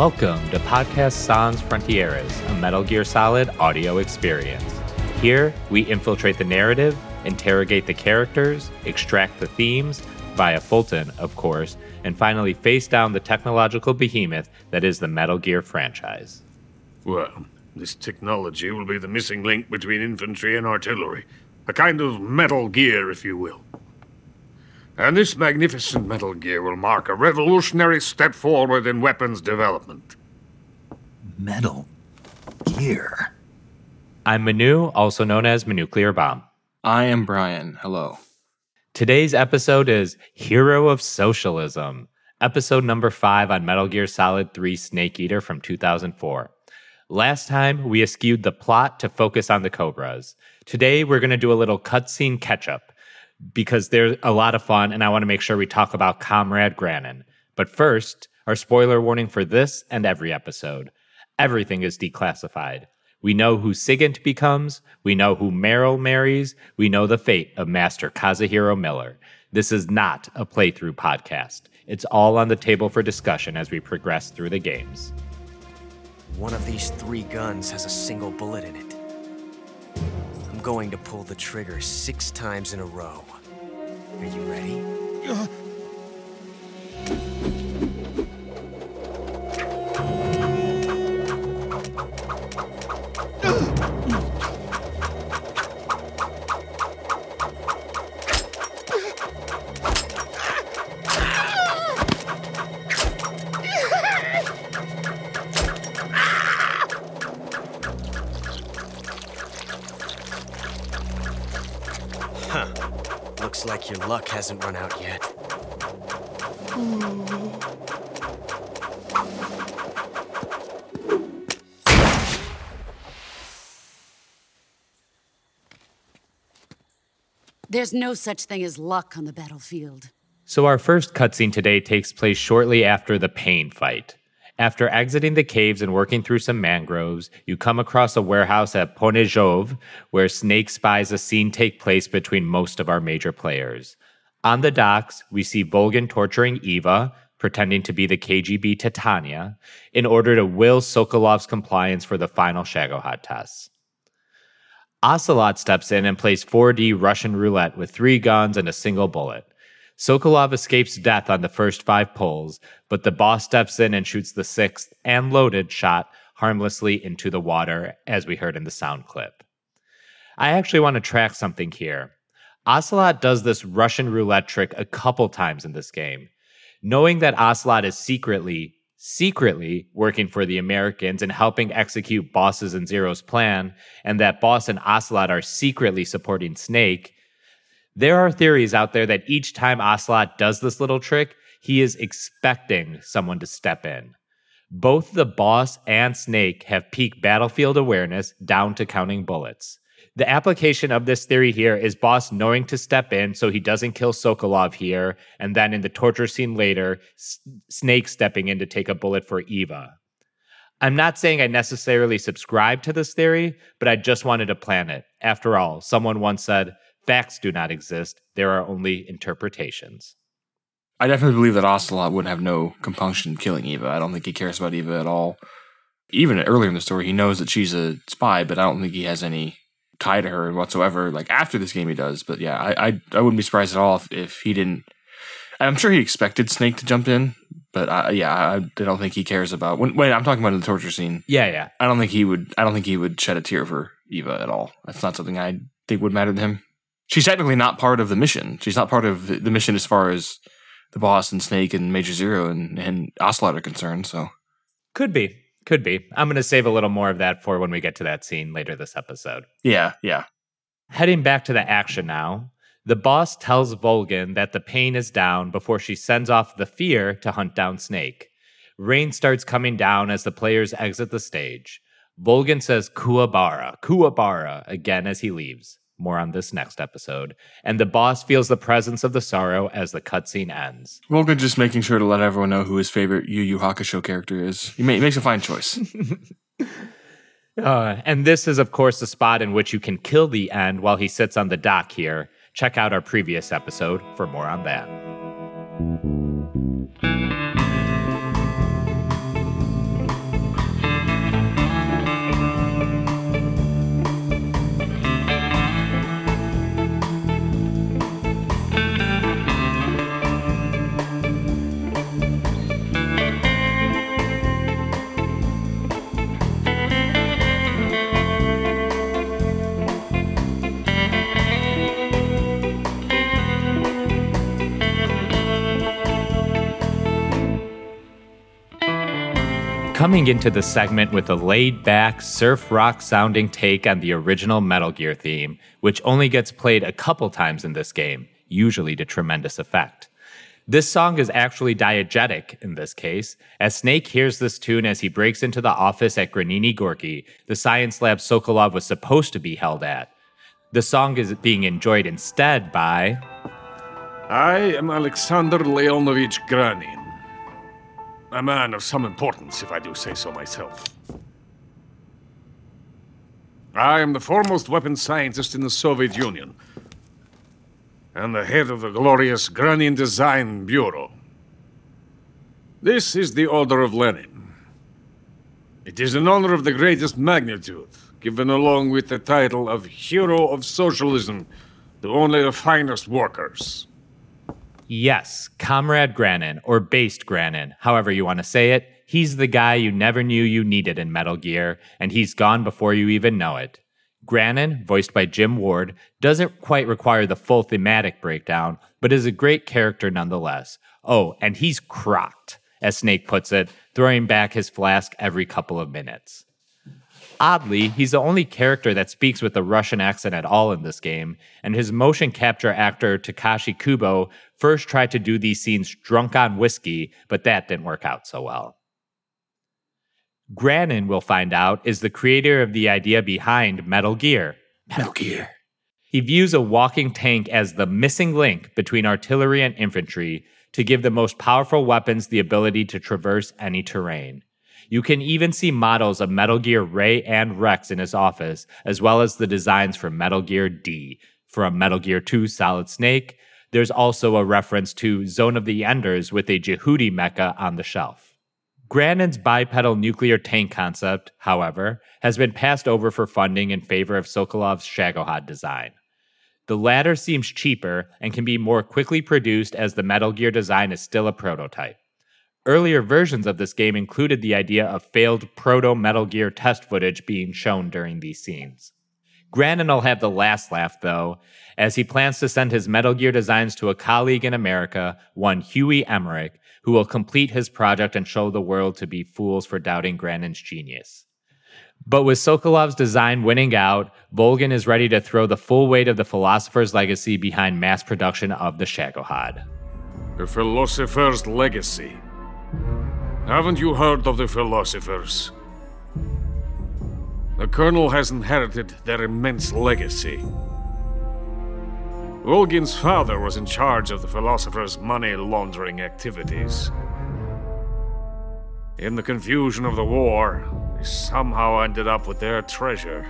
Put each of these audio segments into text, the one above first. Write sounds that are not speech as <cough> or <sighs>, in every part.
Welcome to Podcast Sans Frontieres, a Metal Gear Solid audio experience. Here, we infiltrate the narrative, interrogate the characters, extract the themes, via Fulton, of course, and finally face down the technological behemoth that is the Metal Gear franchise. Well, this technology will be the missing link between infantry and artillery. A kind of Metal Gear, if you will. And this magnificent Metal Gear will mark a revolutionary step forward in weapons development. Metal Gear. I'm Manu, also known as Manuclear Bomb. I am Brian. Hello. Today's episode is Hero of Socialism, episode number five on Metal Gear Solid 3 Snake Eater from 2004. Last time, we eschewed the plot to focus on the Cobras. Today, we're going to do a little cutscene catch up because they're a lot of fun, and I want to make sure we talk about Comrade Granin. But first, our spoiler warning for this and every episode everything is declassified. We know who Sigint becomes, we know who Meryl marries, we know the fate of Master Kazuhira Miller. This is not a playthrough podcast. It's all on the table for discussion as we progress through the games. One of these three guns has a single bullet in it. I'm going to pull the trigger six times in a row. Are you ready? Uh, hasn't run out yet. There's no such thing as luck on the battlefield. So, our first cutscene today takes place shortly after the pain fight. After exiting the caves and working through some mangroves, you come across a warehouse at Ponizovje where Snake spies a scene take place between most of our major players. On the docks, we see Volgin torturing Eva, pretending to be the KGB Tatyana, in order to will Sokolov's compliance for the final Shagohod tests. Ocelot steps in and plays 4D Russian roulette with three guns and a single bullet. Sokolov escapes death on the first five pulls, but the boss steps in and shoots the sixth and loaded shot harmlessly into the water, as we heard in the sound clip. I actually want to track something here. Ocelot does this Russian roulette trick a couple times in this game. Knowing that Ocelot is secretly, secretly working for the Americans and helping execute Bosses and Zero's plan, and that Boss and Ocelot are secretly supporting Snake, there are theories out there that each time Ocelot does this little trick, he is expecting someone to step in. Both the boss and Snake have peak battlefield awareness down to counting bullets. The application of this theory here is boss knowing to step in so he doesn't kill Sokolov here, and then in the torture scene later, S- Snake stepping in to take a bullet for Eva. I'm not saying I necessarily subscribe to this theory, but I just wanted to plan it. After all, someone once said, Facts do not exist, there are only interpretations. I definitely believe that Ocelot would have no compunction killing Eva. I don't think he cares about Eva at all. Even earlier in the story, he knows that she's a spy, but I don't think he has any tie to her whatsoever. Like after this game, he does. But yeah, I I, I wouldn't be surprised at all if, if he didn't. I'm sure he expected Snake to jump in, but I, yeah, I, I don't think he cares about. When, when I'm talking about the torture scene, Yeah, yeah. I don't think he would. I don't think he would shed a tear for Eva at all. That's not something I think would matter to him. She's technically not part of the mission. She's not part of the mission as far as the boss and Snake and Major Zero and, and Ocelot are concerned. So Could be. Could be. I'm going to save a little more of that for when we get to that scene later this episode. yeah, yeah. Heading back to the action now, the boss tells Volgin that the pain is down before she sends off the fear to hunt down Snake. Rain starts coming down as the players exit the stage. Volgin says Kuwabara, Kuwabara again as he leaves. More on this next episode. And the boss feels the presence of the sorrow as the cutscene ends. Volgin just making sure to let everyone know who his favorite Yu Yu Hakusho character is. He, ma- he makes a fine choice. <laughs> Uh, and this is, of course, the spot in which you can kill the end while he sits on the dock here. Check out our previous episode for more on that. Coming into the segment with a laid back, surf rock sounding take on the original Metal Gear theme, which only gets played a couple times in this game, usually to tremendous effect. This song is actually diegetic in this case, as Snake hears this tune as he breaks into the office at Graniny Gorki, the science lab Sokolov was supposed to be held at. The song is being enjoyed instead by. I am Alexander Leonovich Granin. A man of some importance, if I do say so myself. I am the foremost weapons scientist in the Soviet Union, and the head of the glorious Granin Design Bureau. This is the Order of Lenin. It is an honor of the greatest magnitude, given along with the title of Hero of Socialism to only the finest workers. Yes, Comrade Granin, or Based Granin, however you want to say it. He's the guy you never knew you needed in Metal Gear, and he's gone before you even know it. Granin, voiced by Jim Ward, doesn't quite require the full thematic breakdown, but is a great character nonetheless. Oh, and he's crocked, as Snake puts it, throwing back his flask every couple of minutes. Oddly, he's the only character that speaks with a Russian accent at all in this game, and his motion capture actor Takashi Kubo first tried to do these scenes drunk on whiskey, but that didn't work out so well. Granin, we'll find out, is the creator of the idea behind Metal Gear. Metal Gear. He views a walking tank as the missing link between artillery and infantry to give the most powerful weapons the ability to traverse any terrain. You can even see models of Metal Gear Ray and Rex in his office, as well as the designs for Metal Gear D. From Metal Gear 2 Solid Snake, there's also a reference to Zone of the Enders with a Jehuty mecha on the shelf. Granin's bipedal nuclear tank concept, however, has been passed over for funding in favor of Sokolov's Shagohod design. The latter seems cheaper and can be more quickly produced as the Metal Gear design is still a prototype. Earlier versions of this game included the idea of failed proto Metal Gear test footage being shown during these scenes. Granin will have the last laugh, though, as he plans to send his Metal Gear designs to a colleague in America, one Huey Emmerich, who will complete his project and show the world to be fools for doubting Granin's genius. But with Sokolov's design winning out, Volgin is ready to throw the full weight of the philosopher's legacy behind mass production of the Shagohod. The philosopher's legacy. Haven't you heard of the philosophers? The Colonel has inherited their immense legacy. Volgin's father was in charge of the philosophers' money laundering activities. In the confusion of the war, they somehow ended up with their treasure.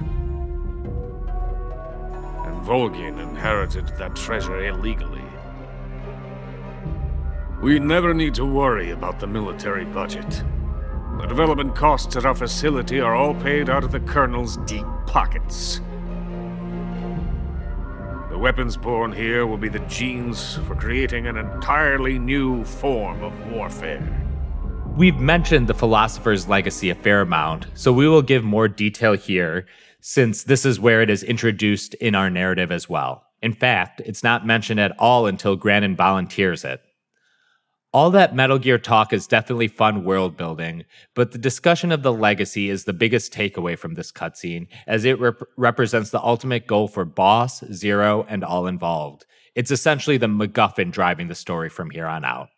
And Volgin inherited that treasure illegally. We never need to worry about the military budget. The development costs at our facility are all paid out of the Colonel's deep pockets. The weapons born here will be the genes for creating an entirely new form of warfare. We've mentioned the philosopher's legacy a fair amount, so we will give more detail here, since this is where it is introduced in our narrative as well. In fact, it's not mentioned at all until Granin volunteers it. All that Metal Gear talk is definitely fun world building, but the discussion of the legacy is the biggest takeaway from this cutscene, as it rep- represents the ultimate goal for Boss, Zero, and all involved. It's essentially the MacGuffin driving the story from here on out.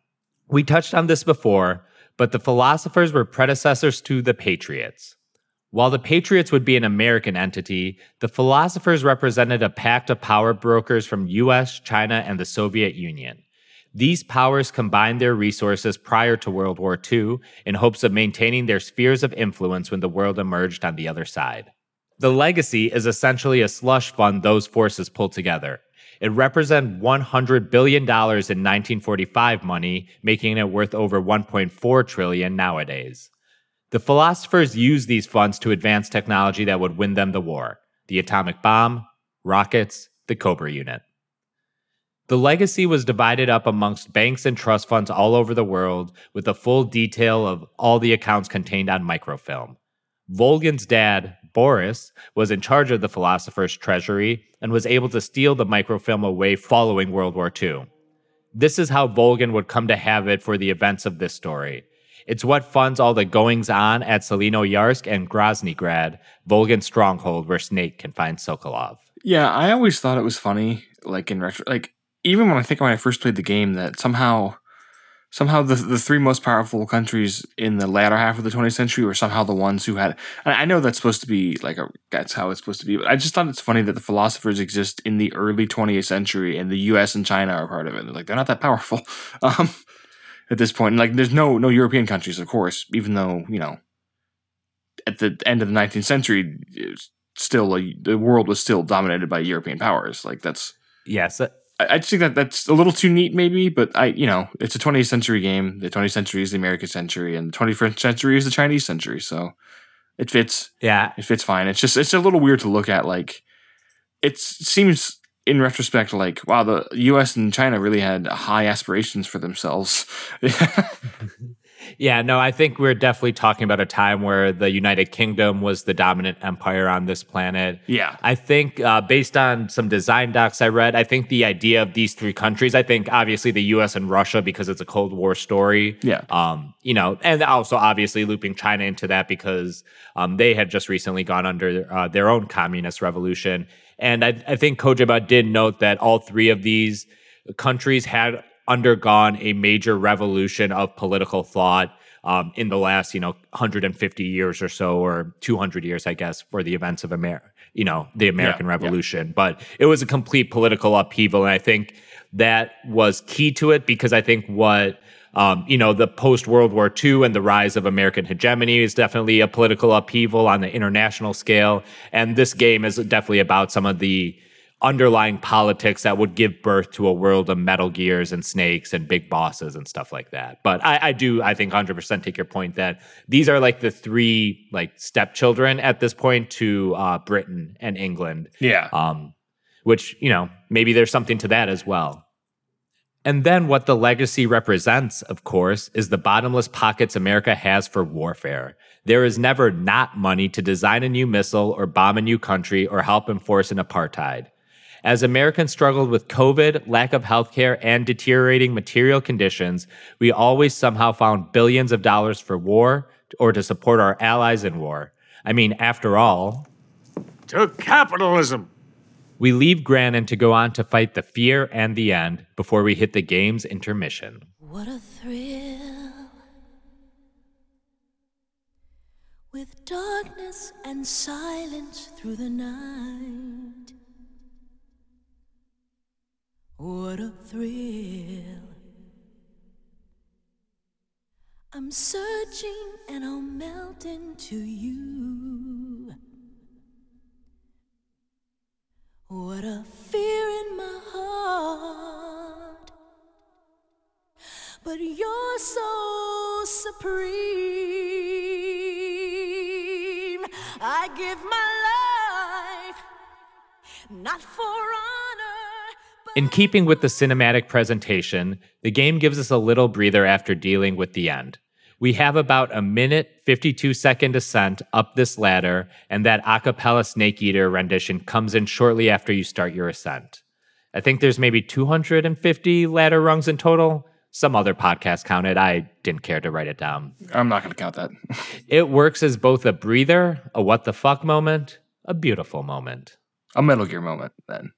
We touched on this before, but the philosophers were predecessors to the Patriots. While the Patriots would be an American entity, the philosophers represented a pact of power brokers from US, China, and the Soviet Union. These powers combined their resources prior to World War II in hopes of maintaining their spheres of influence when the world emerged on the other side. The legacy is essentially a slush fund those forces pulled together. It represents $100 billion in 1945 money, making it worth over 1.4 trillion nowadays. The philosophers used these funds to advance technology that would win them the war the atomic bomb, rockets, the Cobra unit. The legacy was divided up amongst banks and trust funds all over the world with a full detail of all the accounts contained on microfilm. Volgin's dad, Boris, was in charge of the philosopher's treasury and was able to steal the microfilm away following World War II. This is how Volgin would come to have it for the events of this story. It's what funds all the goings on at Tselinoyarsk and Groznygrad, Volgin's stronghold where Snake can find Sokolov. Yeah, I always thought it was funny, like in retro, like even when I think when I first played the game, that somehow, somehow the the three most powerful countries in the latter half of the 20th century were somehow the ones who had. I know that's supposed to be like a, that's how it's supposed to be, but I just thought it's funny that the philosophers exist in the early 20th century and the U.S. and China are part of it. They're like they're not that powerful. <laughs> Um, at this point, like there's no no European countries, of course, even though you know at the end of the 19th century, still a, the world was still dominated by European powers. Like that's Yes, uh, I, I just think that that's a little too neat, maybe. But I, you know, it's a 20th century game. The 20th century is the American century, and the 21st century is the Chinese century. So it fits. yeah, It fits fine. It's just it's a little weird to look at. Like it seems in retrospect like wow, the U.S. and China really had high aspirations for themselves. <laughs> <laughs> Yeah, no, I think we're definitely talking about a time where the United Kingdom was the dominant empire on this planet. yeah. I think, uh, based on some design docs I read, I think the idea of these three countries, I think obviously the US and Russia, because it's a Cold War story. Yeah. Um, you know, and also obviously looping China into that because um, they had just recently gone under uh, their own communist revolution. And I, I think Kojima did note that all three of these countries had undergone a major revolution of political thought um, in the last, you know, 150 years or so, or 200 years, I guess, for the events of America, you know, the American yeah. Revolution. But it was a complete political upheaval, and I think that was key to it because I think what um, you know, the post World War II and the rise of American hegemony is definitely a political upheaval on the international scale. And this game is definitely about some of the underlying politics that would give birth to a world of Metal Gears and snakes and big bosses and stuff like that. But I, I do, I think, 100% take your point that these are like the three like stepchildren at this point to uh, Britain and England Yeah. um, which you know maybe there's something to that as well. And then what the legacy represents, of course, is the bottomless pockets America has for warfare. There is never not money to design a new missile or bomb a new country or help enforce an apartheid. As Americans struggled with COVID, lack of healthcare, and deteriorating material conditions, we always somehow found billions of dollars for war or to support our allies in war. I mean, after all, To capitalism! we leave Granin to go on to fight the fear and the end before we hit the game's intermission. What a thrill with darkness and silence through the night. What a thrill. I'm searching and I'll melt into you. What a fear in my heart. But you're so supreme. I give my life not for honor. In keeping with the cinematic presentation, the game gives us a little breather after dealing with the end. We have about a minute 52 second ascent up this ladder, and that a cappella Snake Eater rendition comes in shortly after you start your ascent. I think there's maybe 250 ladder rungs in total. Some other podcast counted. I didn't care to write it down. I'm not going to count that. <laughs> It works as both a breather, a what the fuck moment, a beautiful moment. a Metal Gear moment then.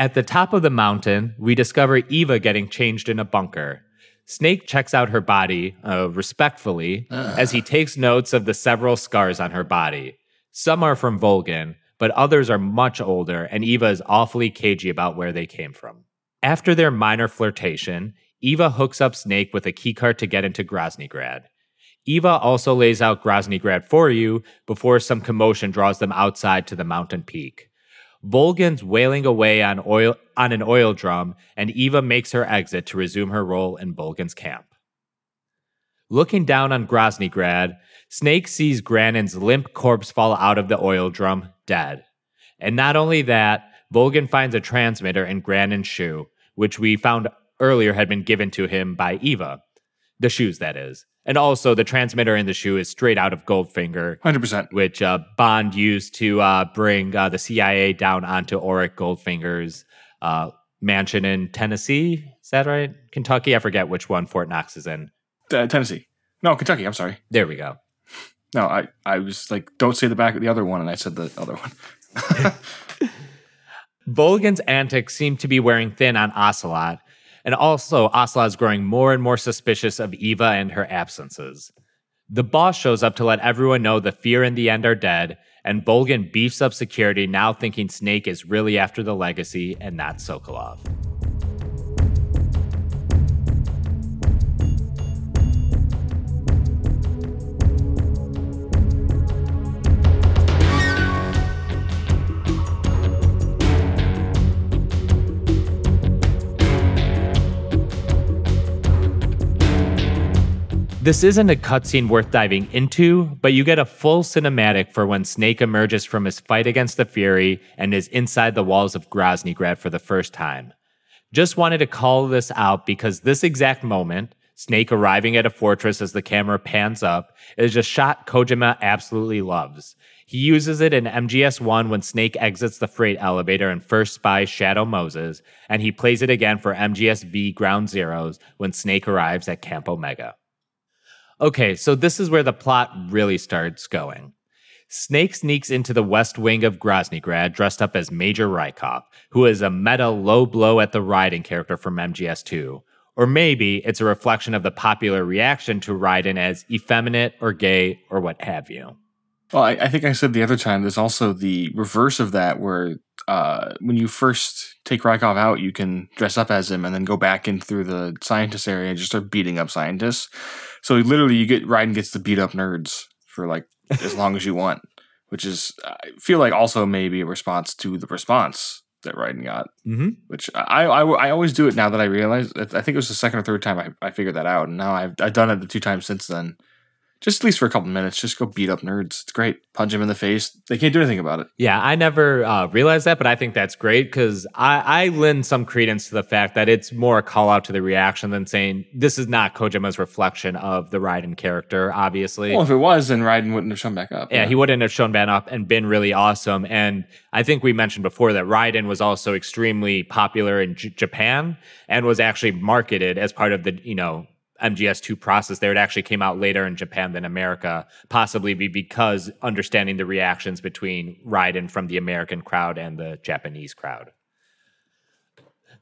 At the top of the mountain, we discover Eva getting changed in a bunker. Snake checks out her body, uh, respectfully, as he takes notes of the several scars on her body. Some are from Volgin, but others are much older, and Eva is awfully cagey about where they came from. After their minor flirtation, Eva hooks up Snake with a keycard to get into Groznygrad. Eva also lays out Groznygrad for you before some commotion draws them outside to the mountain peak. Volgin's wailing away on oil on an oil drum, and Eva makes her exit to resume her role in Volgin's camp. Looking down on Groznygrad, Snake sees Granin's limp corpse fall out of the oil drum, dead. And not only that, Volgin finds a transmitter in Granin's shoe, which we found earlier had been given to him by Eva. The shoes, that is. And also, the transmitter in the shoe is straight out of Goldfinger, 100%. which uh, Bond used to uh, bring uh, the CIA down onto Auric Goldfinger's uh, mansion in Tennessee. Is that right? Kentucky? I forget which one Fort Knox is in. Uh, Tennessee. No, Kentucky. I'm sorry. There we go. No, I, I was like, don't say the back of the other one, and I said the other one. <laughs> <laughs> Volgin's antics seem to be wearing thin on Ocelot, and also Asla is growing more and more suspicious of Eva and her absences. The boss shows up to let everyone know the fear and the end are dead, and Volgin beefs up security, now thinking Snake is really after the legacy and not Sokolov. This isn't a cutscene worth diving into, but you get a full cinematic for when Snake emerges from his fight against the Fury and is inside the walls of Groznygrad for the first time. Just wanted to call this out because this exact moment, Snake arriving at a fortress as the camera pans up, is a shot Kojima absolutely loves. He uses it in MGS1 when Snake exits the freight elevator and first spies Shadow Moses, and he plays it again for MGS-V Ground Zeroes when Snake arrives at Camp Omega. Okay, so this is where the plot really starts going. Snake sneaks into the west wing of Groznygrad dressed up as Major Rykov, who is a meta low blow at the Raiden character from MGS2. Or maybe it's a reflection of the popular reaction to Raiden as effeminate or gay or what have you. Well, I, I think I said the other time, there's also the reverse of that where uh, when you first take Rykov out, you can dress up as him and then go back in through the scientist area and just start beating up scientists. So literally, you get Raiden gets to beat up nerds for like as long as you want, which is I feel like also maybe a response to the response that Raiden got. Mm-hmm. Which I, I I always do it now that I realize. I think it was the second or third time I, I figured that out, and now I've I've done it the two times since then just at least for a couple minutes, just go beat up nerds. It's great. Punch them in the face. They can't do anything about it. Yeah, I never uh, realized that, but I think that's great because I, I lend some credence to the fact that it's more a call out to the reaction than saying this is not Kojima's reflection of the Raiden character, obviously. Well, if it was, then Raiden wouldn't have shown back up. Yeah, he wouldn't have shown back up and been really awesome. And I think we mentioned before that Raiden was also extremely popular in J- Japan and was actually marketed as part of the, you know, MGS2 process there. It actually came out later in Japan than America, possibly be because understanding the reactions between Raiden from the American crowd and the Japanese crowd.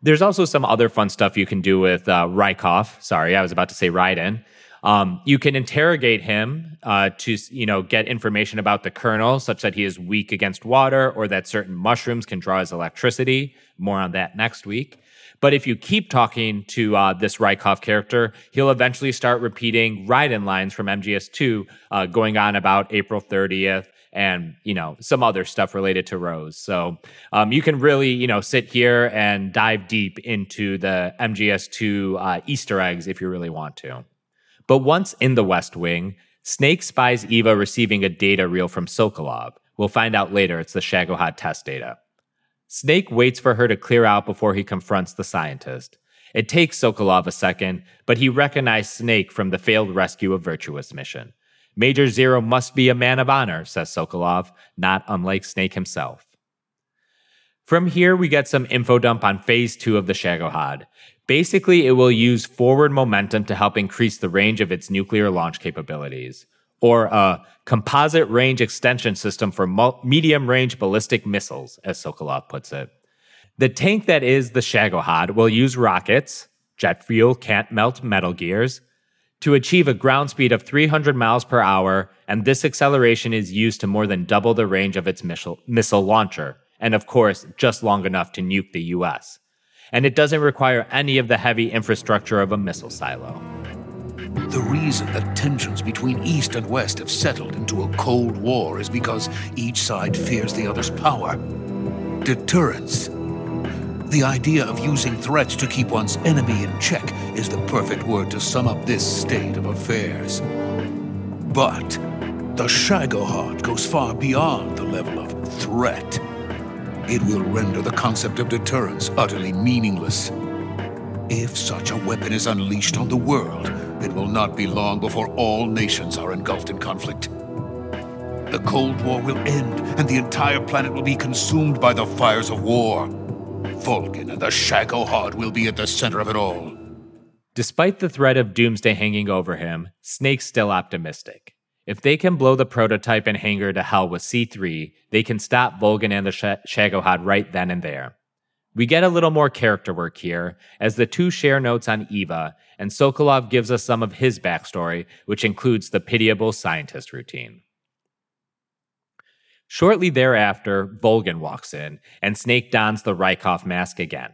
There's also some other fun stuff you can do with uh, Rykov. Sorry, I was about to say Raiden. Um, you can interrogate him uh, to you know get information about the Colonel, such that he is weak against water, or that certain mushrooms can draw his electricity. More on that next week. But if you keep talking to uh, this Rykov character, he'll eventually start repeating Raiden lines from MGS2, uh, going on about April 30th and you know some other stuff related to Rose. So um, you can really you know sit here and dive deep into the MGS2 uh, Easter eggs if you really want to. But once in the West Wing, Snake spies Eva receiving a data reel from Sokolov. We'll find out later it's the Shagohod test data. Snake waits for her to clear out before he confronts the scientist. It takes Sokolov a second, but he recognizes Snake from the failed rescue of Virtuous mission. Major Zero must be a man of honor, says Sokolov, not unlike Snake himself. From here, we get some info dump on phase two of the Shagohod. Basically, it will use forward momentum to help increase the range of its nuclear launch capabilities or a composite range extension system for medium range ballistic missiles, as Sokolov puts it. The tank that is the Shagohod will use rockets, jet fuel can't melt metal gears, to achieve a ground speed of 300 miles per hour, and this acceleration is used to more than double the range of its missile, missile launcher, and of course, just long enough to nuke the US. And it doesn't require any of the heavy infrastructure of a missile silo. The reason that tensions between East and West have settled into a Cold War is because each side fears the other's power. Deterrence. The idea of using threats to keep one's enemy in check is the perfect word to sum up this state of affairs. But the Shagohod goes far beyond the level of threat. It will render the concept of deterrence utterly meaningless. If such a weapon is unleashed on the world, it will not be long before all nations are engulfed in conflict. The Cold War will end, and the entire planet will be consumed by the fires of war. Volgin and the Shagohod will be at the center of it all. Despite the threat of doomsday hanging over him, Snake's still optimistic. If they can blow the prototype and hangar to hell with C3, they can stop Volgin and the Sh- Shagohod right then and there. We get a little more character work here, as the two share notes on Eva, and Sokolov gives us some of his backstory, which includes the pitiable scientist routine. Shortly thereafter, Volgin walks in, and Snake dons the Rykov mask again.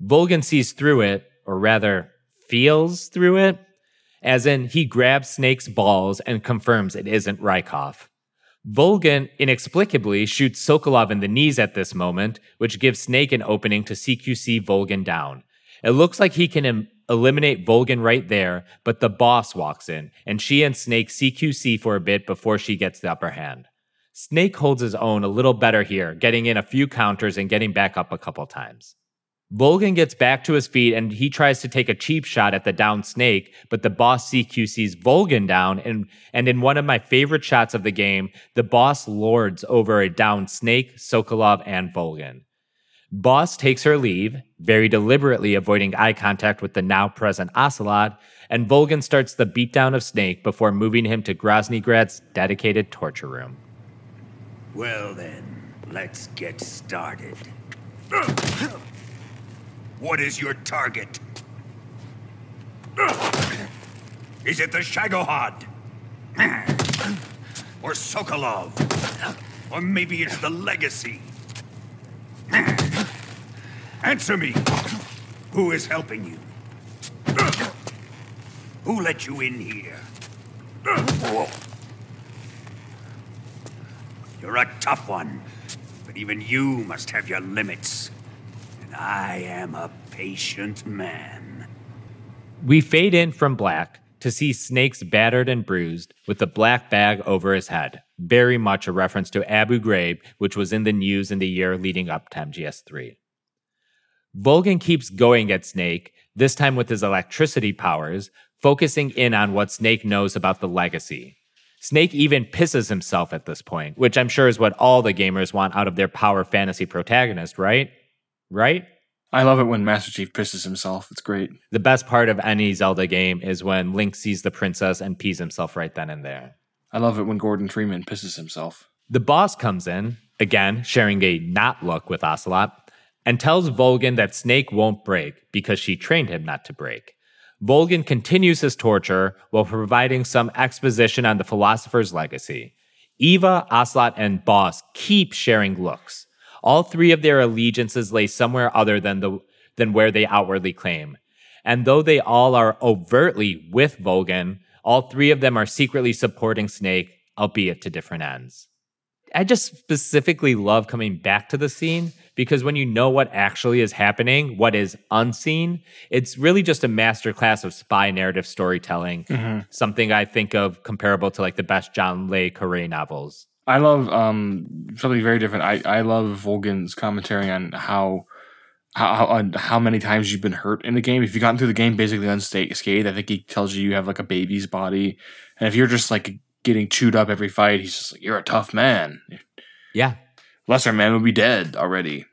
Volgin sees through it, or rather, feels through it, as in he grabs Snake's balls and confirms it isn't Rykov. Volgin inexplicably shoots Sokolov in the knees at this moment, which gives Snake an opening to CQC Volgin down. It looks like he can eliminate Volgin right there, but the boss walks in, and she and Snake CQC for a bit before she gets the upper hand. Snake holds his own a little better here, getting in a few counters and getting back up a couple times. Volgin gets back to his feet and he tries to take a cheap shot at the down snake, but the boss CQCs Volgin down. And, and in one of my favorite shots of the game, the boss lords over a down snake, Sokolov, and Volgin. Boss takes her leave, very deliberately avoiding eye contact with the now present Ocelot, and Volgin starts the beatdown of Snake before moving him to Groznygrad's dedicated torture room. Well then, let's get started. What is your target? Is it the Shagohod? Or Sokolov? Or maybe it's the Legacy? Answer me! Who is helping you? Who let you in here? You're a tough one, but even you must have your limits. I am a patient man. We fade in from black to see Snake's battered and bruised with a black bag over his head, very much a reference to Abu Ghraib, which was in the news in the year leading up to MGS3. Volgin keeps going at Snake, this time with his electricity powers, focusing in on what Snake knows about the legacy. Snake even pisses himself at this point, which I'm sure is what all the gamers want out of their power fantasy protagonist, right? Right? I love it when Master Chief pisses himself. It's great. The best part of any Zelda game is when Link sees the princess and pees himself right then and there. I love it when Gordon Freeman pisses himself. The boss comes in, again, sharing a not look with Ocelot, and tells Volgin that Snake won't break because she trained him not to break. Volgin continues his torture while providing some exposition on the philosopher's legacy. Eva, Ocelot, and Boss keep sharing looks. All three of their allegiances lay somewhere other than the than where they outwardly claim. And though they all are overtly with Volgin, all three of them are secretly supporting Snake, albeit to different ends. I just specifically love coming back to the scene because when you know what actually is happening, what is unseen, it's really just a masterclass of spy narrative storytelling. Mm-hmm. Something I think of comparable to like the best John Le Carre novels. I love um, something very different. I, I love Volgin's commentary on how how how, on how many times you've been hurt in the game. If you've gotten through the game basically unscathed, I think he tells you you have like a baby's body, and if you're just like getting chewed up every fight, he's just like you're a tough man. Yeah, lesser man would be dead already.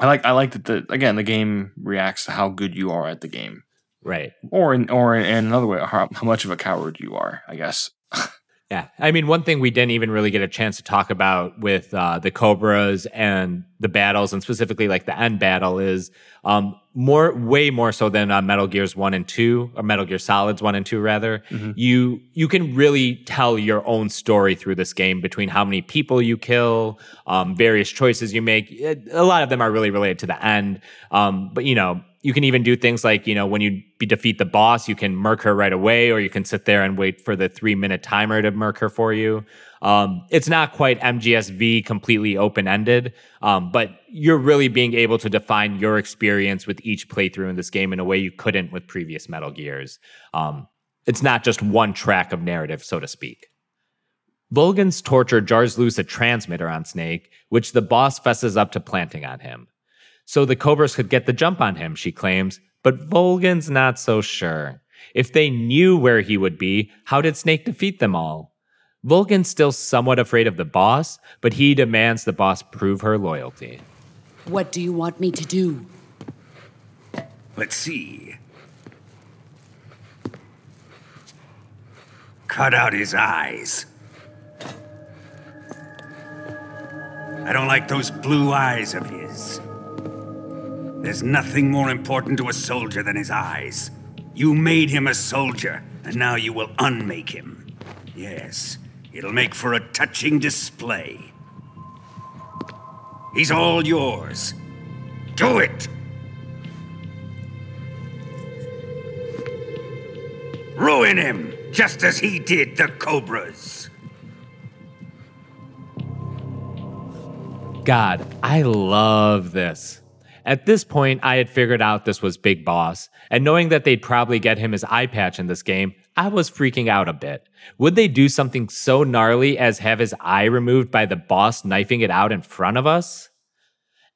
I like I like that the again the game reacts to how good you are at the game, right? Or in or in another way, how, how much of a coward you are. I guess. <laughs> Yeah, I mean, one thing we didn't even really get a chance to talk about with uh, the Cobras and the battles, and specifically like the end battle, is um, more, way more so than uh, Metal Gear's one and two, or Metal Gear Solids one and two, rather. Mm-hmm. You you can really tell your own story through this game between how many people you kill, um, various choices you make. A lot of them are really related to the end, um, but you know you can even do things like you know when you defeat the boss you can murk her right away or you can sit there and wait for the three minute timer to murk her for you. Um, it's not quite mgsv completely open-ended um, but you're really being able to define your experience with each playthrough in this game in a way you couldn't with previous metal gears. Um, it's not just one track of narrative so to speak. Volgin's torture jars loose a transmitter on Snake, which the boss fesses up to planting on him so the Cobras could get the jump on him, she claims. But Volgin's not so sure. If they knew where he would be, how did Snake defeat them all? Volgin's still somewhat afraid of the boss, but he demands the boss prove her loyalty. What do you want me to do? Let's see. cut out his eyes. I don't like those blue eyes of his. There's nothing more important to a soldier than his eyes. You made him a soldier, and now you will unmake him. Yes, it'll make for a touching display. He's all yours. Do it! Ruin him, just as he did the Cobras. God, I love this. At this point, I had figured out this was Big Boss, and knowing that they'd probably get him his eye patch in this game, I was freaking out a bit. Would they do something so gnarly as have his eye removed by the boss knifing it out in front of us?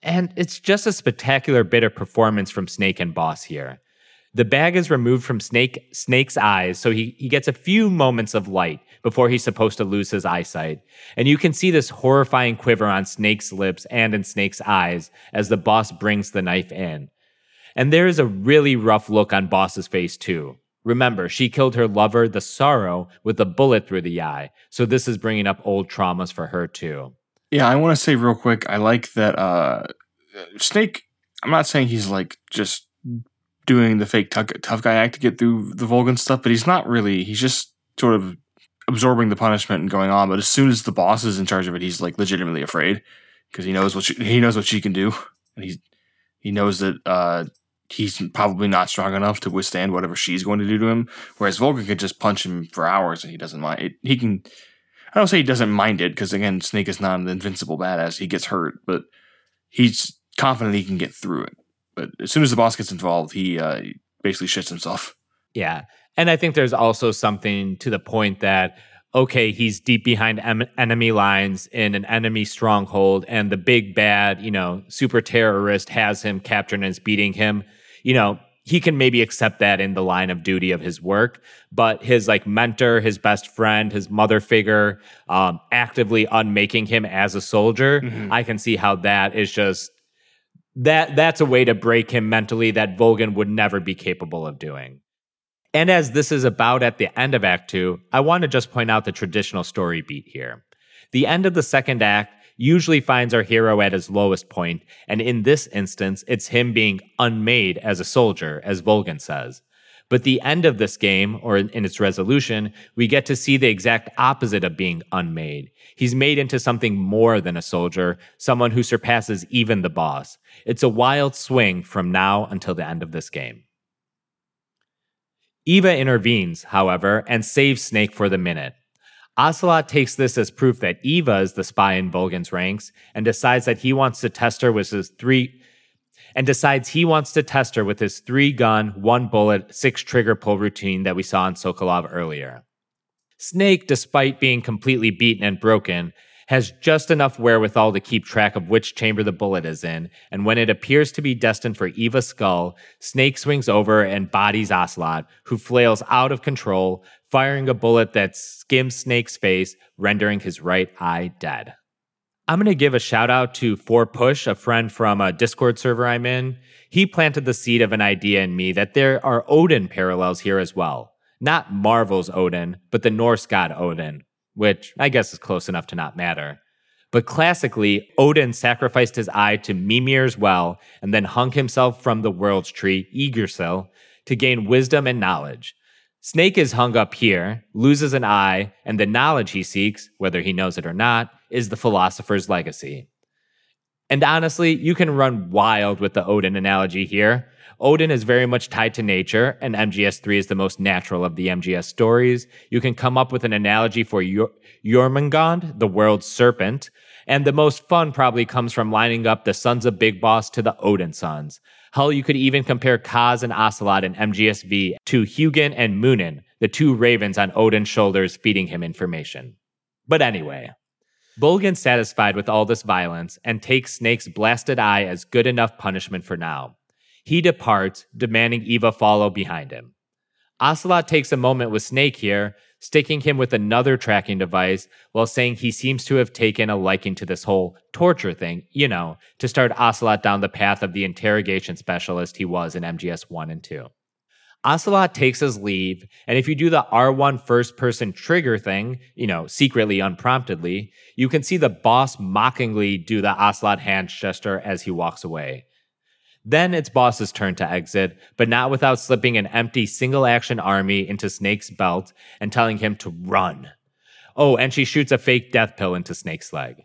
And it's just a spectacular bit of performance from Snake and Boss here. The bag is removed from Snake Snake's eyes, so he, he gets a few moments of light before he's supposed to lose his eyesight. And you can see this horrifying quiver on Snake's lips and in Snake's eyes as the boss brings the knife in. And there is a really rough look on Boss's face, too. Remember, she killed her lover, the sorrow, with a bullet through the eye. So this is bringing up old traumas for her, too. Yeah, I want to say real quick. I like that uh, Snake. I'm not saying he's like just doing the fake tough, guy act to get through the Volgin stuff, but he's not really. He's just sort of absorbing the punishment and going on. But as soon as the boss is in charge of it, he's like legitimately afraid because he knows what she, he knows what she can do, and he he knows that uh, he's probably not strong enough to withstand whatever she's going to do to him. Whereas Volgin could just punch him for hours and he doesn't mind. It, he can. I don't say he doesn't mind it because again, Snake is not an invincible badass. He gets hurt, but he's confident he can get through it. But as soon as the boss gets involved, he uh, basically shits himself. Yeah. And I think there's also something to the point that, okay, he's deep behind em- enemy lines in an enemy stronghold, and the big bad, you know, super terrorist has him captured and is beating him. You know, he can maybe accept that in the line of duty of his work, but his like mentor, his best friend, his mother figure, um, actively unmaking him as a soldier, Mhm. I can see how that is just that that's a way to break him mentally that Volgin would never be capable of doing. And as this is about at the end of Act 2, I want to just point out the traditional story beat here. The end of the second act usually finds our hero at his lowest point, and in this instance, it's him being unmade as a soldier, as Volgin says. But the end of this game, or in its resolution, we get to see the exact opposite of being unmade. He's made into something more than a soldier, someone who surpasses even the boss. It's a wild swing from now until the end of this game. Eva intervenes, however, and saves Snake for the minute. Ocelot takes this as proof that Eva is the spy in Volgin's ranks and decides that he wants to test her with his three and decides he wants to test her with his three gun, one bullet, six trigger pull routine that we saw in Sokolov earlier. Snake, despite being completely beaten and broken, has just enough wherewithal to keep track of which chamber the bullet is in, and when it appears to be destined for Eva's skull, Snake swings over and bodies Ocelot, who flails out of control, firing a bullet that skims Snake's face, rendering his right eye dead. I'm going to give a shout out to Four Push, a friend from a Discord server I'm in. He planted the seed of an idea in me that there are Odin parallels here as well. Not Marvel's Odin, but the Norse god Odin, which I guess is close enough to not matter. But classically, Odin sacrificed his eye to Mimir's well and then hung himself from the world's tree, Yggdrasil, to gain wisdom and knowledge. Snake is hung up here, loses an eye, and the knowledge he seeks, whether he knows it or not, is the philosopher's legacy. And honestly, you can run wild with the Odin analogy here. Odin is very much tied to nature, and MGS3 is the most natural of the MGS stories. You can come up with an analogy for Yor- Jormungand, the world serpent, and the most fun probably comes from lining up the sons of Big Boss to the Odin sons. Hell, you could even compare Kaz and Ocelot in MGSV to Hugin and Munin, the two ravens on Odin's shoulders feeding him information. But anyway, Volgin's satisfied with all this violence and takes Snake's blasted eye as good enough punishment for now. He departs, demanding Eva follow behind him. Ocelot takes a moment with Snake here, sticking him with another tracking device while saying he seems to have taken a liking to this whole torture thing, you know, to start Ocelot down the path of the interrogation specialist he was in MGS 1 and 2. Ocelot takes his leave, and if you do the R1 first person trigger thing, you know, secretly, unpromptedly, you can see the boss mockingly do the Ocelot hand gesture as he walks away. Then it's Boss's turn to exit, but not without slipping an empty single action army into Snake's belt and telling him to run. Oh, and she shoots a fake death pill into Snake's leg.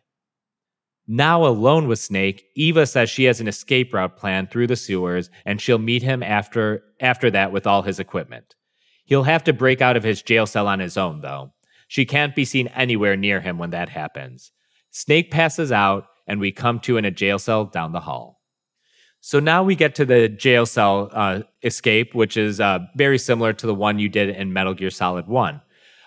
Now alone with Snake, Eva says she has an escape route planned through the sewers and she'll meet him after after that with all his equipment. He'll have to break out of his jail cell on his own though. She can't be seen anywhere near him when that happens. Snake passes out and we come to in a jail cell down the hall. So now we get to the jail cell uh, escape, which is uh, very similar to the one you did in Metal Gear Solid 1.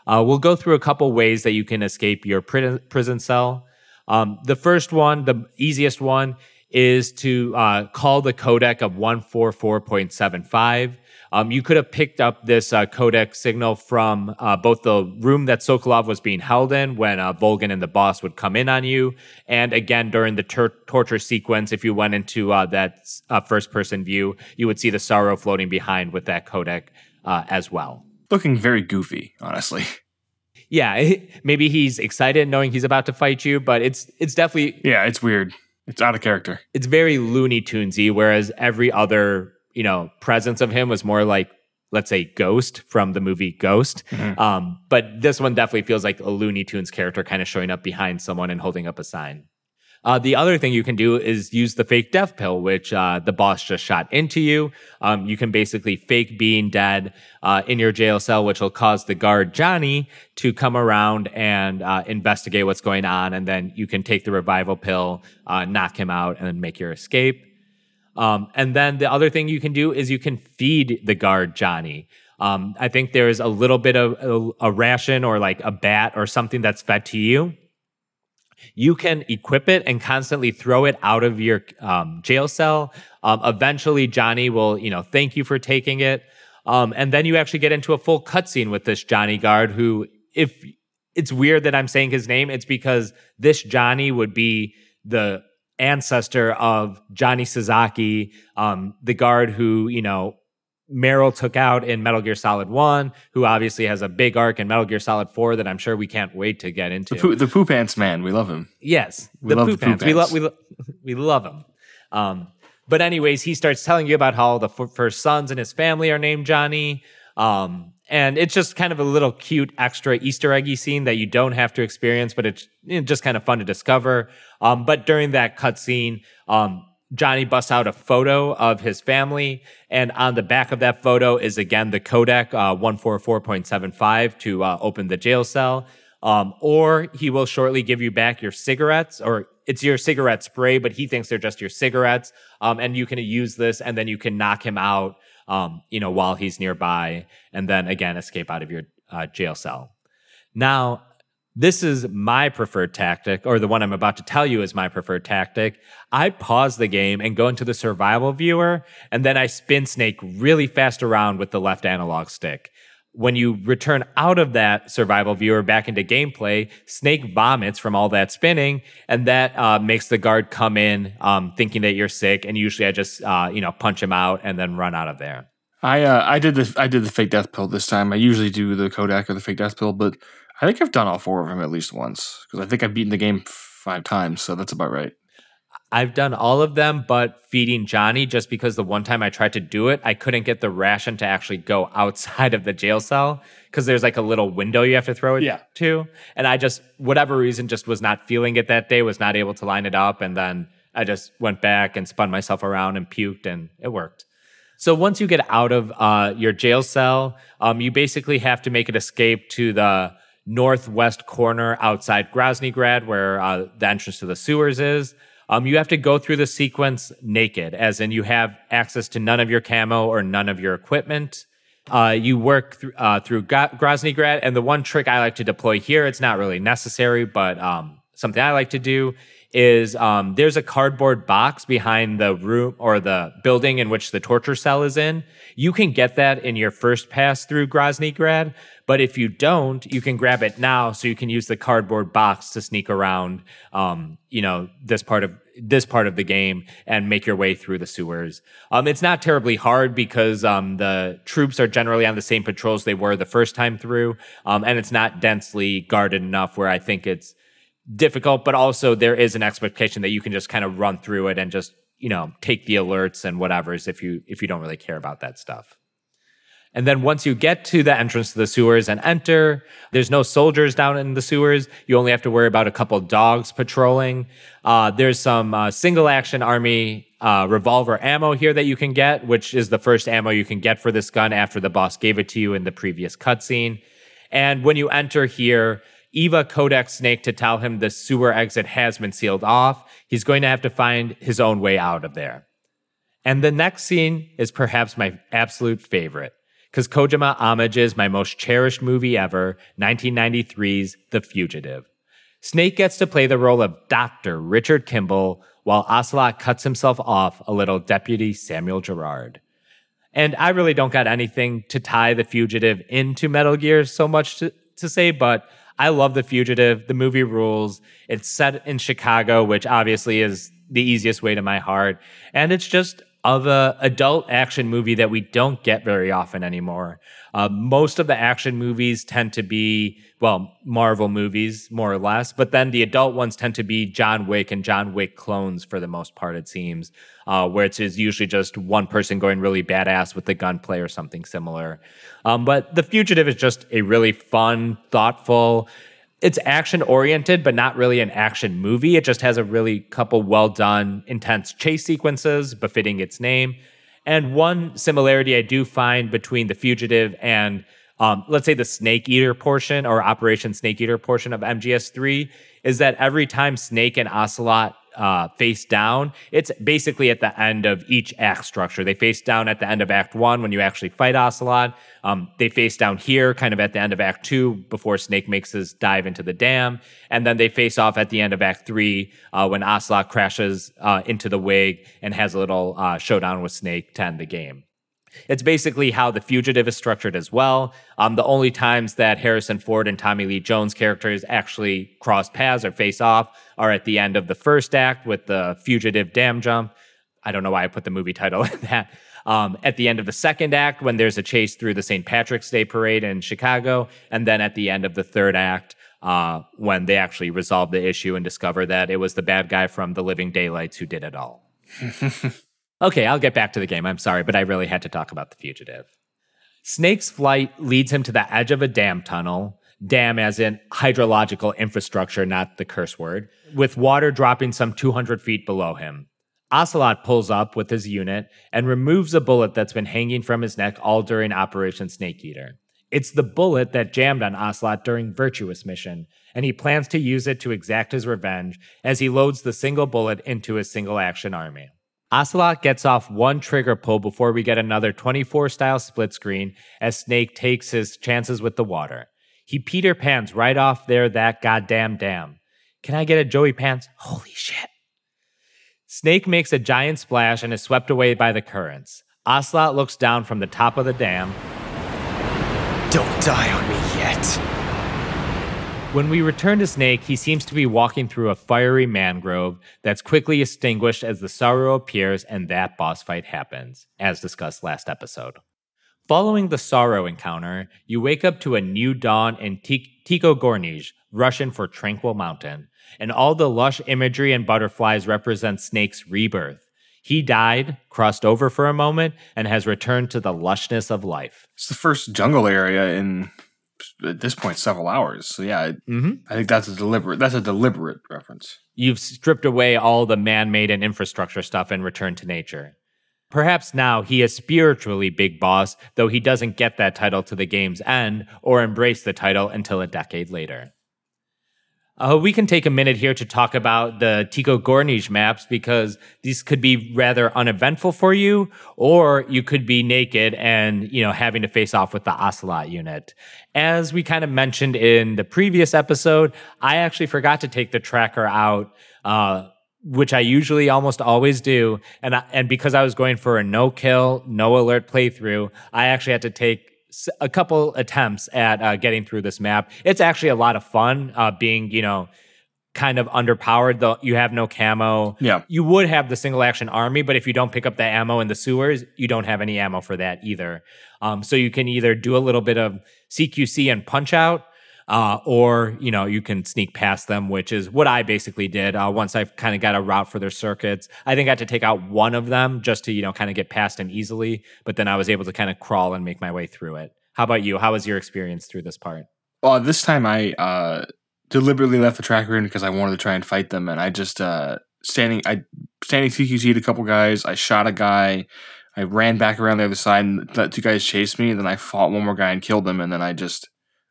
Uh, we'll go through a couple ways that you can escape your pri- prison cell. Um, the first one, the easiest one, is to uh, call the codec of 144.75. Um, you could have picked up this uh, codec signal from uh, both the room that Sokolov was being held in when uh, Volgin and the boss would come in on you, and again during the torture sequence. If you went into uh, that uh, first person view, you would see the sorrow floating behind with that codec uh, as well. Looking very goofy, honestly. Yeah, <laughs> maybe he's excited knowing he's about to fight you, but it's it's definitely Yeah, it's weird. It's out of character. it's very Looney Tunesy, whereas every other you know presence of him was more like let's say Ghost from the movie Ghost. Mhm. Um, but this one definitely feels like a Looney Tunes character kind of showing up behind someone and holding up a sign. Uh, the other thing you can do is use the fake death pill, which uh, the boss just shot into you. Um, you can basically fake being dead uh, in your jail cell, which will cause the guard Johnny to come around and uh, investigate what's going on, and then you can take the revival pill, uh, knock him out, and then make your escape. Um, and then the other thing you can do is you can feed the guard Johnny. Um, I think there's a little bit of a, a ration or like a bat or something that's fed to you. You can equip it and constantly throw it out of your um, jail cell. Um, eventually, Johnny will, you know, thank you for taking it. Um, and then you actually get into a full cutscene with this Johnny guard who, if it's weird that I'm saying his name, it's because this Johnny would be the ancestor of Johnny Sasaki, um, the guard who, you know, Meryl took out in Metal Gear Solid 1, who obviously has a big arc in Metal Gear Solid 4 that I'm sure we can't wait to get into. The poo, the poo pants man, we love him. Yes, We the love poop pants. We love we, lo- we love him. Um, but anyways, he starts telling you about how the f- first sons and his family are named Johnny. Um, and it's just kind of a little cute extra Easter eggy scene that you don't have to experience, but it's you know, just kind of fun to discover. Um, but during that cutscene, um, Johnny busts out a photo of his family, and on the back of that photo is again the codec uh, 144.75 to uh, open the jail cell. Um, or he will shortly give you back your cigarettes, or it's your cigarette spray, but he thinks they're just your cigarettes. Um, and you can use this, and then you can knock him out, um, you know, while he's nearby, and then again escape out of your uh, jail cell. Now, this is my preferred tactic, or the one I'm about to tell you is my preferred tactic. I pause the game and go into the survival viewer, and then I spin Snake really fast around with the left analog stick. When you return out of that survival viewer back into gameplay, Snake vomits from all that spinning, and that uh, makes the guard come in um, thinking that you're sick. And usually, I just uh, you know punch him out and then run out of there. I uh, I did the I did the fake death pill this time. I usually do the codec or the fake death pill, but I think I've done all four of them at least once because I think I've beaten the game five times, so that's about right. I've done all of them, but feeding Johnny just because the one time I tried to do it, I couldn't get the ration to actually go <laughs> outside of the jail cell because there's like a little window you have to throw it Yeah. to. And I just, whatever reason, just was not feeling it that day, was not able to line it up. And then I just went back and spun myself around and puked, and it worked. So once you get out of uh, your jail cell, um, you basically have to make an escape to the northwest corner outside Groznygrad, where uh, the entrance to the sewers is. Um, you have to go through the sequence naked, as in you have access to none of your camo or none of your equipment. Uh, you work thr- uh, through Go- Groznygrad, and the one trick I like to deploy here, it's not really necessary, but um, something I like to do is um, there's a cardboard box behind the room or the building in which the torture cell is in. You can get that in your first pass through Grozny Grad, but if you don't, you can grab it now so you can use the cardboard box to sneak around, um, you know, this part of this part of the game and make your way through the sewers. Um, it's not terribly hard because um, the troops are generally on the same patrols they were the first time through, um, and it's not densely guarded enough where I think it's difficult. But also there is an expectation that you can just kind of run through it and just you know take the alerts and whatever's if you if you don't really care about that stuff. And then once you get to the entrance to the sewers and enter, there's no soldiers down in the sewers. You only have to worry about a couple dogs patrolling. Uh, there's some uh, single action army uh, revolver ammo here that you can get, which is the first ammo you can get for this gun after the boss gave it to you in the previous cutscene. And when you enter here, Eva codecs Snake to tell him the sewer exit has been sealed off. He's going to have to find his own way out of there. And the next scene is perhaps my absolute favorite because Kojima homages my most cherished movie ever, 1993's The Fugitive. Snake gets to play the role of Dr. Richard Kimball, while Ocelot cuts himself off a little Deputy Samuel Gerard. And I really don't got anything to tie The Fugitive into Metal Gear so much to, to say, but I love The Fugitive. The movie rules. It's set in Chicago, which obviously is the easiest way to my heart. And it's just of a adult action movie that we don't get very often anymore. Uh, most of the action movies tend to be well Marvel movies more or less, but then the adult ones tend to be John Wick and John Wick clones for the most part. It seems uh, where it's usually just one person going really badass with the gunplay or something similar. Um, but The Fugitive is just a really fun, thoughtful it's action oriented, but not really an action movie. It just has a really couple well done, intense chase sequences befitting its name. And one similarity I do find between The Fugitive and, um, let's say, the Snake Eater portion or Operation Snake Eater portion of MGS3 is that every time Snake and Ocelot uh, face down, it's basically at the end of each act structure. They face down at the end of Act One when you actually fight Ocelot. Um, they face down here, kind of at the end of Act Two, before Snake makes his dive into the dam, and then they face off at the end of Act Three uh, when Ocelot crashes uh, into the wig and has a little uh, showdown with Snake to end the game. It's basically how The Fugitive is structured as well. Um, the only times that Harrison Ford and Tommy Lee Jones characters actually cross paths or face off are at the end of the first act with the Fugitive Dam Jump. I don't know why I put the movie title <laughs> in that. Um, at the end of the second act, when there's a chase through the St. Patrick's Day parade in Chicago, and then at the end of the third act, uh, when they actually resolve the issue and discover that it was the bad guy from the Living Daylights who did it all. <laughs> Okay, I'll get back to the game. I'm sorry, but I really had to talk about the fugitive. Snake's flight leads him to the edge of a dam tunnel, dam as in hydrological infrastructure, not the curse word, with water dropping some 200 feet below him. Ocelot pulls up with his unit and removes a bullet that's been hanging from his neck all during Operation Snake Eater. It's the bullet that jammed on Ocelot during Virtuous Mission, and he plans to use it to exact his revenge as he loads the single bullet into his single action army. Ocelot gets off one trigger pull before we get another 24 style split screen as Snake takes his chances with the water. He Peter Pans right off there that goddamn dam. Can I get a Joey Pants? Holy shit. Snake makes a giant splash and is swept away by the currents. Ocelot looks down from the top of the dam. Don't die on me yet. When we return to Snake, he seems to be walking through a fiery mangrove that's quickly extinguished as the sorrow appears and that boss fight happens, as discussed last episode. Following the sorrow encounter, you wake up to a new dawn in Tikhogornyj, Russian for Tranquil Mountain, and all the lush imagery and butterflies represent Snake's rebirth. He died, crossed over for a moment, and has returned to the lushness of life. It's the first jungle area in at this point several hours. So yeah, mm-hmm. I think that's a deliberate that's a deliberate reference. You've stripped away all the man-made and infrastructure stuff and returned to nature. Perhaps now he is spiritually Big Boss, though he doesn't get that title to the game's end or embrace the title until a decade later. Uh, we can take a minute here to talk about the Tikhogornyj maps because these could be rather uneventful for you, or you could be naked and, you know, having to face off with the Ocelot unit. As we kind of mentioned in the previous episode, I actually forgot to take the tracker out, uh, which I usually almost always do. And, I, and because I was going for a no kill, no alert playthrough, I actually had to take a couple attempts at uh, getting through this map. It's actually a lot of fun uh, being, you know, kind of underpowered though you have no camo Yeah. you would have the single action army but if you don't pick up the ammo in the sewers you don't have any ammo for that either um, so you can either do a little bit of cqc and punch out uh, or you know you can sneak past them which is what i basically did uh, once i kind of got a route for their circuits i think i had to take out one of them just to you know kind of get past them easily but then i was able to kind of crawl and make my way through it how about you how was your experience through this part Well, this time I uh, deliberately left the tracker in because I wanted to try and fight them, and I just uh, standing I standing CQC'd a couple guys. I shot a guy. I ran back around the other side, and the two guys chased me. And then I fought one more guy and killed him, and then I just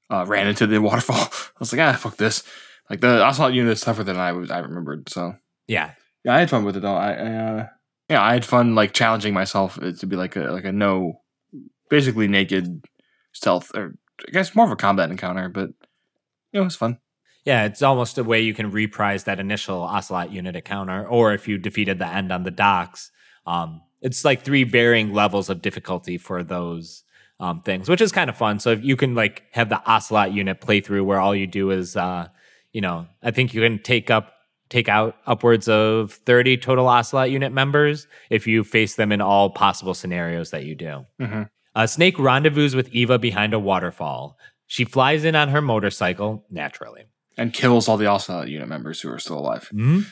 uh, ran into the <laughs> waterfall. I was like, ah, fuck this. Like the Ocelot unit is tougher than I was. I remembered. So yeah yeah, I had fun with it though. I, I uh, yeah, I had fun like challenging myself uh, to be like a like a no, basically naked stealth or I guess more of a combat encounter, but you know, it was fun. Yeah, it's almost a way you can reprise that initial Ocelot unit encounter, or if you defeated the end on the docks. Um, it's like three varying levels of difficulty for those um, things, which is kind of fun. So if you can like have the Ocelot unit playthrough where all you do is, uh, you know, I think you can take up take out upwards of 30 total Ocelot unit members if you face them in all possible scenarios that you do. Mm-hmm. Uh, Snake rendezvous with Eva behind a waterfall. She flies in on her motorcycle, naturally. And kills all the Ocelot unit members who are still alive. Mhm.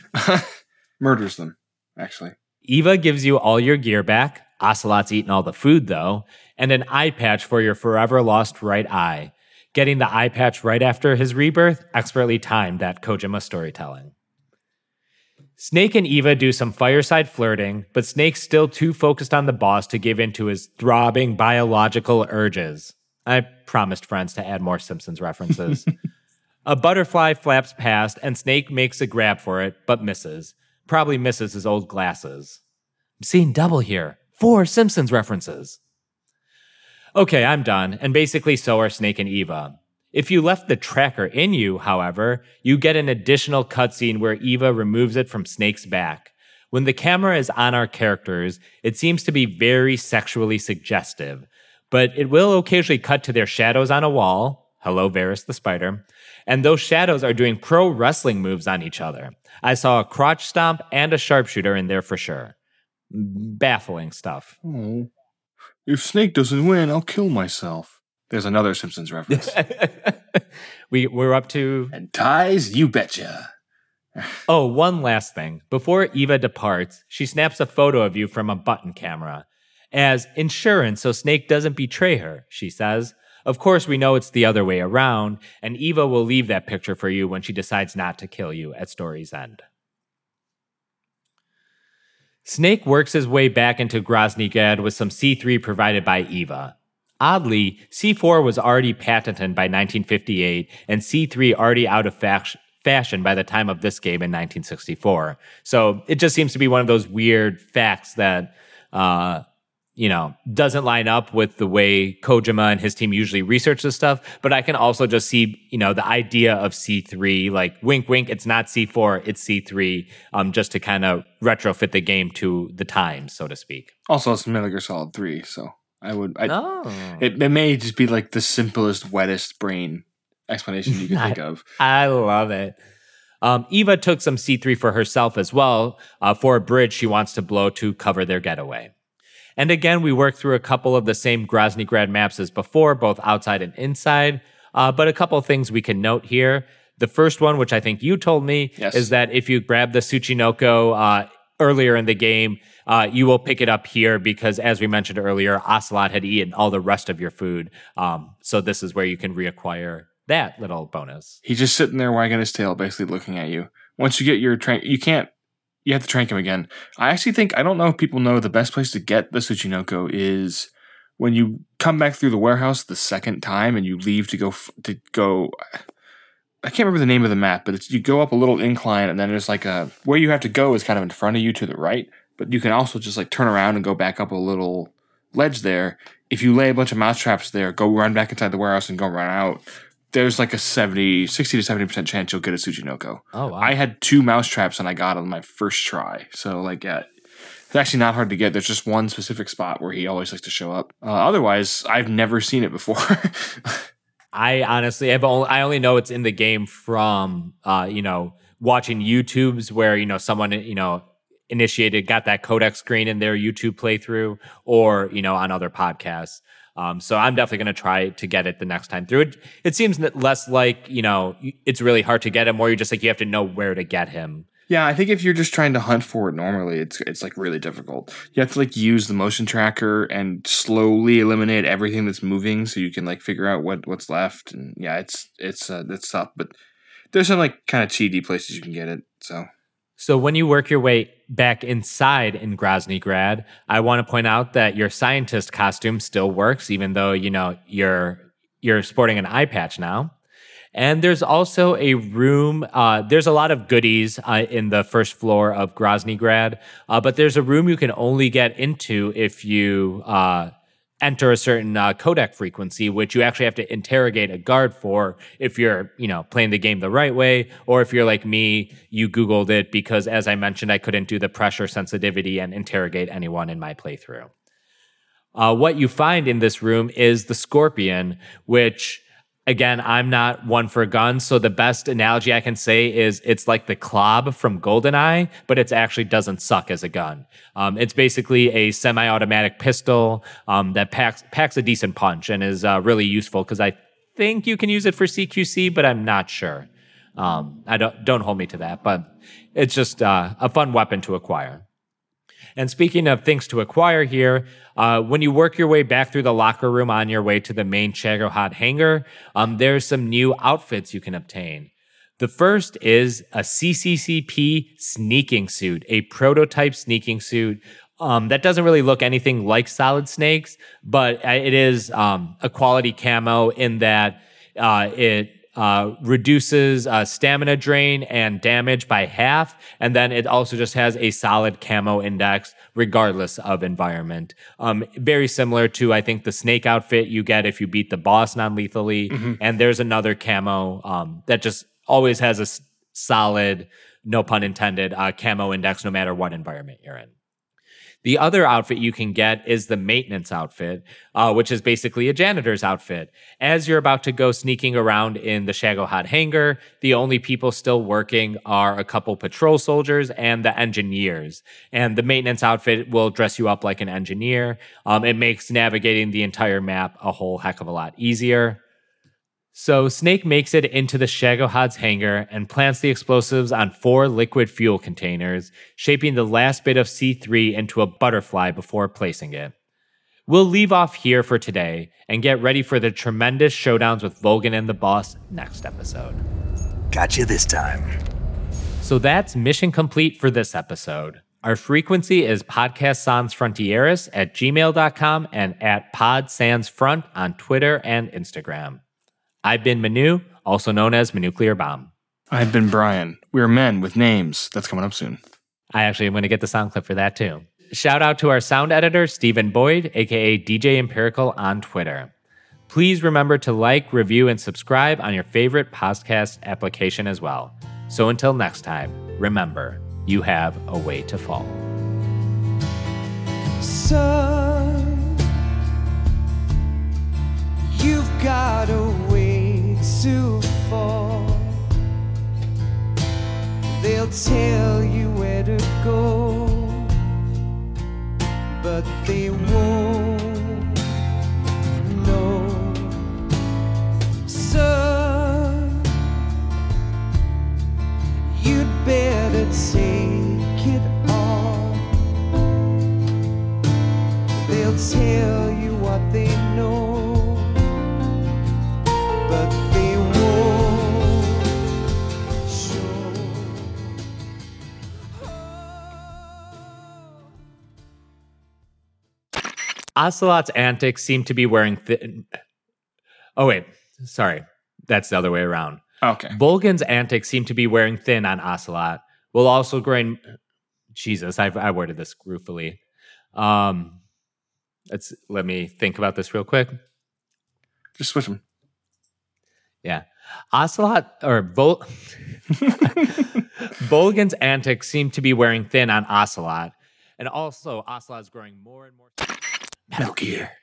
<laughs> Murders them, actually. Eva gives you all your gear back. Ocelot's eaten all the food, though, and an eye patch for your forever lost right eye. Getting the eye patch right after his rebirth, expertly timed that Kojima storytelling. Snake and Eva do some fireside flirting, but Snake's still too focused on the boss to give in to his throbbing biological urges. I promised friends to add more Simpsons references. <laughs> a butterfly flaps past, and Snake makes a grab for it, but misses. Probably misses his old glasses. I'm seeing double here. Four Simpsons references. Okay, I'm done, and basically so are Snake and Eva. If you left the tracker in you, however, you get an additional cutscene where Eva removes it from Snake's back. When the camera is on our characters, it seems to be very sexually suggestive, but it will occasionally cut to their shadows on a wall. Hello, Varys the spider. And those shadows are doing pro wrestling moves on each other. I saw a crotch stomp and a sharpshooter in there for sure. Baffling stuff. Oh. If Snake doesn't win, I'll kill myself. There's another Simpsons reference. <laughs> we, we're up to and ties, you betcha. <sighs> Oh, one last thing. Before Eva departs, she snaps a photo of you from a button camera. As insurance so Snake doesn't betray her, she says. Of course, we know it's the other way around, and Eva will leave that picture for you when she decides not to kill you at story's end. Snake works his way back into Groznygrad with some C3 provided by Eva. Oddly, C4 was already patented by 1958, and C3 already out of fac- fashion by the time of this game in 1964. So it just seems to be one of those weird facts that, uh, you know, doesn't line up with the way Kojima and his team usually research this stuff. But I can also just see, you know, the idea of C3, like wink, wink, it's not C4, it's C3, um, just to kind of retrofit the game to the times, so to speak. Also, it's Metal Gear Solid 3, so I would. I, Oh. it, it may just be like the simplest, wettest brain explanation you can <laughs> think of. I love it. Um, Eva took some C3 for herself as well uh, for a bridge she wants to blow to cover their getaway. And again, we work through a couple of the same Groznygrad maps as before, both outside and inside. Uh, but a couple of things we can note here. The first one, which I think you told me, Yes. is that if you grab the Tsuchinoko uh, earlier in the game, uh, you will pick it up here because, as we mentioned earlier, Ocelot had eaten all the rest of your food. Um, so this is where you can reacquire that little bonus. He's just sitting there wagging his tail, basically looking at you. Once you get your train, you can't. You have to trank him again. I actually think I don't know if people know the best place to get the Tsuchinoko is when you come back through the warehouse the second time and you leave to go f- to go I can't remember the name of the map, but it's you go up a little incline and then there's like a where you have to go is kind of in front of you to the right, but you can also just like turn around and go back up a little ledge there. If you lay a bunch of mouse traps there, go run back inside the warehouse and go run out. There's like a 70, 60 to 70% chance you'll get a Tsuchinoko. Oh wow. I had two mouse traps and I got on my first try. So like yeah, it's actually not hard to get. There's just one specific spot where he always likes to show up. Uh, otherwise, I've never seen it before. <laughs> I honestly have only I only know it's in the game from uh, you know, watching YouTubes where, you know, someone, you know, initiated got that codec screen in their YouTube playthrough or, you know, on other podcasts. Um, so I'm definitely going to try to get it the next time through. It, it seems less like, you know, it's really hard to get him, or you're just like you have to know where to get him. Yeah, I think if you're just trying to hunt for it normally, it's it's like really difficult. You have to like use the motion tracker and slowly eliminate everything that's moving, so you can like figure out what what's left. And yeah, it's it's uh, it's tough, but there's some like kind of cheaty places you can get it. So So when you work your way back inside in Grozny Grad, I want to point out that your scientist costume still works, even though you know you're you're sporting an eye patch now. And there's also a room. Uh, there's a lot of goodies uh, in the first floor of Grozny Grad, uh, but there's a room you can only get into if you uh, enter a certain uh, codec frequency, which you actually have to interrogate a guard for if you're, you know, playing the game the right way, or if you're like me, you Googled it because, as I mentioned, I couldn't do the pressure sensitivity and interrogate anyone in my playthrough. Uh, what you find in this room is the Scorpion, which again, I'm not one for guns, so the best analogy I can say is it's like the Klobb from GoldenEye, but it actually doesn't suck as a gun. Um, it's basically a semi-automatic pistol um, that packs packs a decent punch and is uh, really useful because I think you can use it for CQC, but I'm not sure. Um, I don't don't hold me to that, but it's just uh, a fun weapon to acquire. And speaking of things to acquire here, uh, when you work your way back through the locker room on your way to the main Shagohod hangar, um, there's some new outfits you can obtain. The first is a CCCP sneaking suit, a prototype sneaking suit. Um, that doesn't really look anything like Solid Snakes, but uh, it is um, a quality camo in that uh, it uh, reduces uh, stamina drain and damage by half. And then it also just has a solid camo index, regardless of environment. Um, very similar to, I think, the snake outfit you get if you beat the boss non lethally. And there's another camo um, that just always has a s- solid, no pun intended, uh, camo index no matter what environment you're in. The other outfit you can get is the maintenance outfit, uh, which is basically a janitor's outfit. As you're about to go sneaking around in the Shagohod hangar, the only people still working are a couple patrol soldiers and the engineers. And the maintenance outfit will dress you up like an engineer. Um, it makes navigating the entire map a whole heck of a lot easier. So Snake makes it into the Shagohod's hangar and plants the explosives on four liquid fuel containers, shaping the last bit of C3 into a butterfly before placing it. We'll leave off here for today and get ready for the tremendous showdowns with Volgin and the boss next episode. Gotcha this time. So that's mission complete for this episode. Our frequency is Podcast Sans Frontieres at gmail.com and at Pod Sans Front on Twitter and Instagram. I've been Manu, also known as Manuclear Bomb. I've been Brian. We're men with names. That's coming up soon. I actually am going to get the sound clip for that too. Shout out to our sound editor, Stephen Boyd, aka DJ Empirical on Twitter. Please remember to like, review, and subscribe on your favorite podcast application as well. So until next time, remember, you have a way to fall. Son, you've got a way to fall. They'll tell you where to go, but they won't know. Son, you'd better take it on. They'll tell you what they know, Ocelot's antics seem to be wearing thin. Oh, wait. Sorry. That's the other way around. Okay. Volgin's antics seem to be wearing thin on Ocelot, while also growing. Jesus, I, I worded this ruefully. Um, let's let me think about this real quick. Just switch them. Yeah. Ocelot or Vol- <laughs> Volgin's antics seem to be wearing thin on Ocelot. And also, Ocelot's growing more and more. Metal Gear.